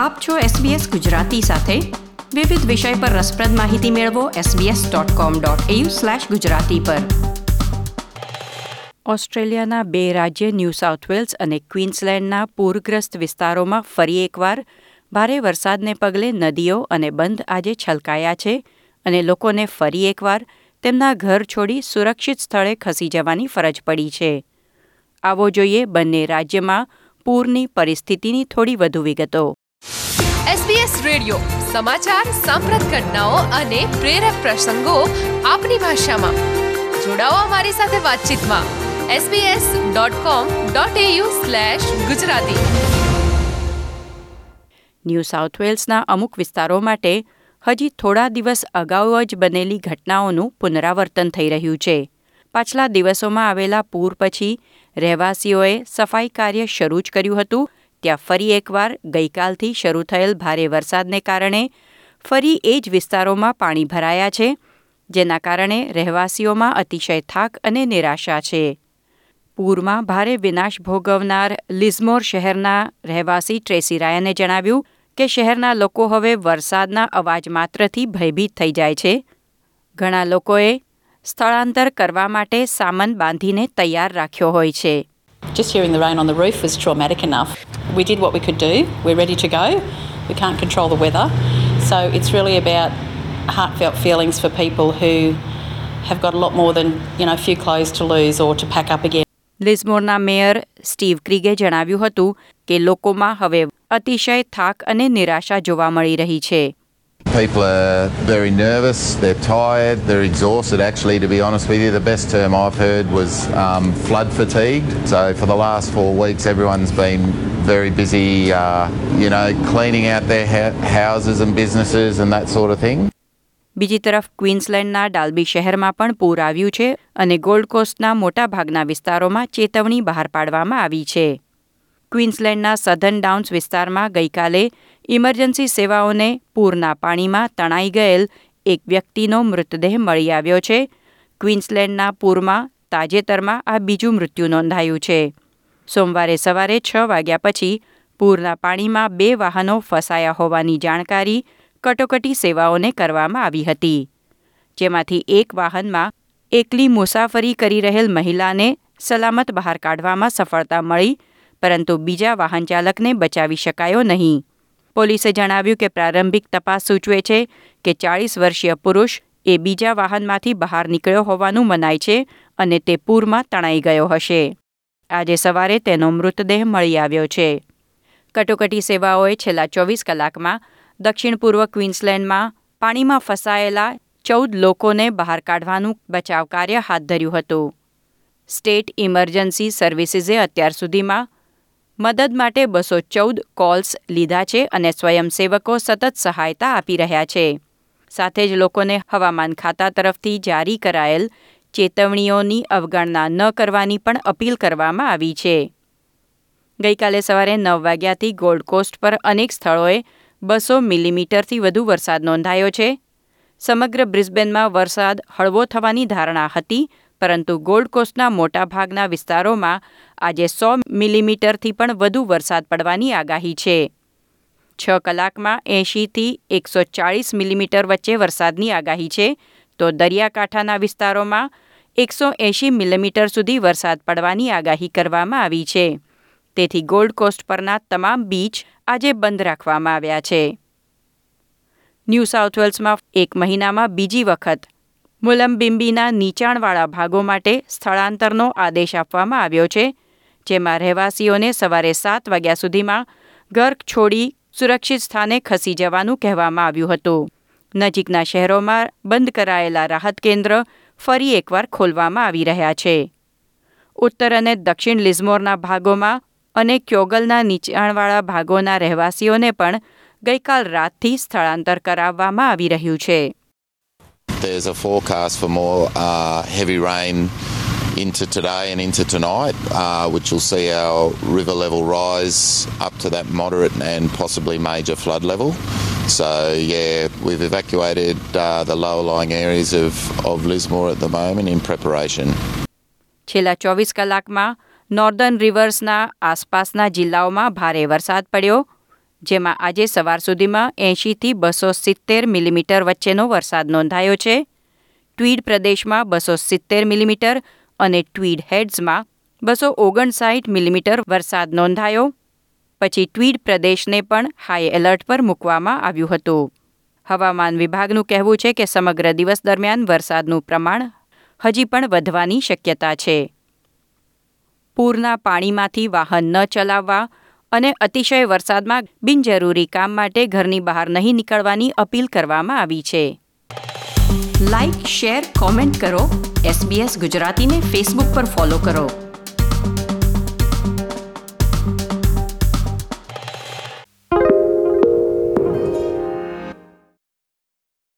આપ છો SBS ગુજરાતી સાથે. વિવિધ વિષય પર રસપ્રદ માહિતી મેળવો sbs.com.au/gujarati પર. ઓસ્ટ્રેલિયાના બે રાજ્ય, ન્યૂ સાઉથ વેલ્સ અને ક્વીન્સલેન્ડના પૂરગ્રસ્ત વિસ્તારોમાં ફરી એકવાર ભારે વરસાદને પગલે નદીઓ અને બંધ આજે છલકાયા છે અને લોકોને ફરી એકવાર તેમના ઘર છોડી સુરક્ષિત સ્થળે ખસી જવાની ફરજ પડી છે. આવો જોઈએ બંને રાજ્યમાં પૂરની પરિસ્થિતિની થોડી વધુ વિગતો. SBS રેડિયો સમાચાર, સાંપ્રત ઘટનાઓ અને પ્રેરક પ્રસંગો આપની ભાષામાં. જોડાઓ અમારી સાથે વાતચીતમાં. sbs.com.au ગુજરાતી. ન્યૂ સાઉથ વેલ્સના અમુક વિસ્તારો માટે હજી થોડા દિવસ અગાઉ જ બનેલી ઘટનાઓનું પુનરાવર્તન થઈ રહ્યું છે. પાછલા દિવસોમાં આવેલા પૂર પછી રહેવાસીઓએ સફાઈ કાર્ય શરૂ જ કર્યું હતું ત્યાં ફરી એકવાર ગઈકાલથી શરૂ થયેલ ભારે વરસાદને કારણે ફરી એ જ વિસ્તારોમાં પાણી ભરાયા છે, જેના કારણે રહેવાસીઓમાં અતિશય થાક અને નિરાશા છે. પૂરમાં ભારે વિનાશ ભોગવનાર લિઝમોર શહેરના રહેવાસી ટ્રેસી રાયને જણાવ્યું કે શહેરના લોકો હવે વરસાદના અવાજ માત્રથી ભયભીત થઈ જાય છે. ઘણા લોકોએ સ્થળાંતર કરવા માટે સામાન બાંધીને તૈયાર રાખ્યો હોય છે. Just hearing the rain on the roof was traumatic enough. We did what we could do. We're ready to go. We can't control the weather. So it's really about heartfelt feelings for people who have got a lot more than, you know, few clothes to lose or to pack up again. લિઝમોરના mayor Steve ક્રિગે જણાવ્યું હતું કે લોકોમાં હવે અતિશય થાક અને નિરાશા જોવા મળી રહી છે People are very nervous, they're tired, they're exhausted. Actually, to be honest with you, the best term I've heard was um, flood fatigued. So, for the last four weeks, everyone's been very busy, uh, you know, cleaning out their ha- houses and businesses and that sort of thing. બીજી તરફ ક્વીન્સલેન્ડના ડાલ્બી શહેરમાં પણ પૂર આવ્યું છે અને gold કોસ્ટના મોટાભાગના વિસ્તારોમાં ચેતવણી બહાર પાડવામાં આવી છે ક્વીન્સલેન્ડના સધન ડાઉન્સ વિસ્તારમાં ગઈકાલે ઇમરજન્સી સેવાઓને પૂરના પાણીમાં તણાઈ ગયેલ એક વ્યક્તિનો મૃતદેહ મળી આવ્યો છે. ક્વીન્સલેન્ડના પૂરમાં, તાજેતરમાં આ બીજું મૃત્યુ નોંધાયું છે. સોમવારે સવારે છ વાગ્યા પછી પૂરના પાણીમાં બે વાહનો ફસાયા હોવાની જાણકારી કટોકટી સેવાઓને કરવામાં આવી હતી. જેમાંથી એક વાહનમાં એકલી મુસાફરી કરી રહેલ મહિલાને સલામત બહાર કાઢવામાં સફળતા મળી, પરંતુ બીજા વાહન ચાલકને બચાવી શકાયો નહીં. પોલીસે જણાવ્યું કે પ્રારંભિક તપાસ સૂચવે છે કે ચાળીસ વર્ષીય પુરુષ એ બીજા વાહનમાંથી બહાર નીકળ્યો હોવાનું મનાય છે અને તે પૂરમાં તણાઈ ગયો હશે. આજે સવારે તેનો મૃતદેહ મળી આવ્યો છે. કટોકટી સેવાઓએ છેલ્લા ચોવીસ કલાકમાં દક્ષિણ પૂર્વ ક્વીન્સલેન્ડમાં પાણીમાં ફસાયેલા ચૌદ લોકોને બહાર કાઢવાનું બચાવ કાર્ય હાથ ધર્યું હતું. સ્ટેટ ઇમરજન્સી સર્વિસીસે અત્યાર સુધીમાં મદદ માટે બસો ચૌદ કોલ્સ લીધા છે અને સ્વયંસેવકો સતત સહાયતા આપી રહ્યા છે. સાથે જ લોકોને હવામાન ખાતા તરફથી જારી કરાયેલ ચેતવણીઓની અવગણના ન કરવાની પણ અપીલ કરવામાં આવી છે. ગઈકાલે સવારે નવ વાગ્યાથી ગોલ્ડ કોસ્ટ પર અનેક સ્થળોએ બસો મિલીમીટરથી વધુ વરસાદ નોંધાયો છે. સમગ્ર બ્રિસ્બેનમાં વરસાદ હળવો થવાની ધારણા હતી પરંતુ ગોલ્ડ કોસ્ટના મોટાભાગના વિસ્તારોમાં આજે સો મિલીમીટરથી પણ વધુ વરસાદ પડવાની આગાહી છે. છ કલાકમાં એંશીથી એકસો ચાળીસ મિલીમીટર વચ્ચે વરસાદની આગાહી છે. તો દરિયાકાંઠાના વિસ્તારોમાં એકસો એંશી મિલીમીટર સુધી વરસાદ પડવાની આગાહી કરવામાં આવી છે. તેથી ગોલ્ડ કોસ્ટ પરના તમામ બીચ આજે બંધ રાખવામાં આવ્યા છે. ન્યૂ સાઉથ વેલ્સમાં એક મહિનામાં બીજી વખત મુલંબિમ્બીના નીચાણવાળા ભાગો માટે સ્થળાંતરનો આદેશ આપવામાં આવ્યો છે, જેમાં રહેવાસીઓને સવારે સાત વાગ્યા સુધીમાં ઘર છોડી સુરક્ષિત સ્થાને ખસી જવાનું કહેવામાં આવ્યું હતું. નજીકના શહેરોમાં બંધ કરાયેલા રાહત કેન્દ્ર ફરી એકવાર ખોલવામાં આવી રહ્યા છે. ઉત્તર અને દક્ષિણ લિઝમોરના ભાગોમાં અને ક્યોગલના નીચાણવાળા ભાગોના રહેવાસીઓને પણ ગઈકાલ રાતથી સ્થળાંતર કરાવવામાં આવી રહ્યું છે. There's a forecast for more uh, heavy rain into today and into tonight, uh, which will see our river level rise up to that moderate and possibly major flood level. So, yeah, we've evacuated uh, the lower lying areas of, of Lismore at the moment in preparation. છેલ્લા ચોવીસ કલાકમાં northern રિવર્સના આસપાસના જિલ્લાઓમાં ભારે વરસાદ પડ્યો જેમાં આજે સવાર સુધીમાં એંશીથી બસો સિત્તેર મિલીમીટર વચ્ચેનો વરસાદ નોંધાયો છે. ટ્વીડ પ્રદેશમાં બસો સિત્તેર મિલીમીટર અને ટ્વીડ હેડ્સમાં બસો ઓગણસાઠ મિલીમીટર વરસાદ નોંધાયો. પછી ટ્વીડ પ્રદેશને પણ હાઈ એલર્ટ પર મૂકવામાં આવ્યું હતું. હવામાન વિભાગનું કહેવું છે કે સમગ્ર દિવસ દરમિયાન વરસાદનું પ્રમાણ હજી પણ વધવાની શક્યતા છે. પૂરના પાણીમાંથી વાહન ન ચલાવવા અને અતિશય વરસાદમાં બિનજરૂરી કામ માટે ઘરની બહાર નહીં નીકળવાની અપીલ કરવામાં આવી છે. લાઇક શેર કોમેન્ટ કરો. એસબીએસ ગુજરાતીને ફેસબુક પર ફોલો કરો.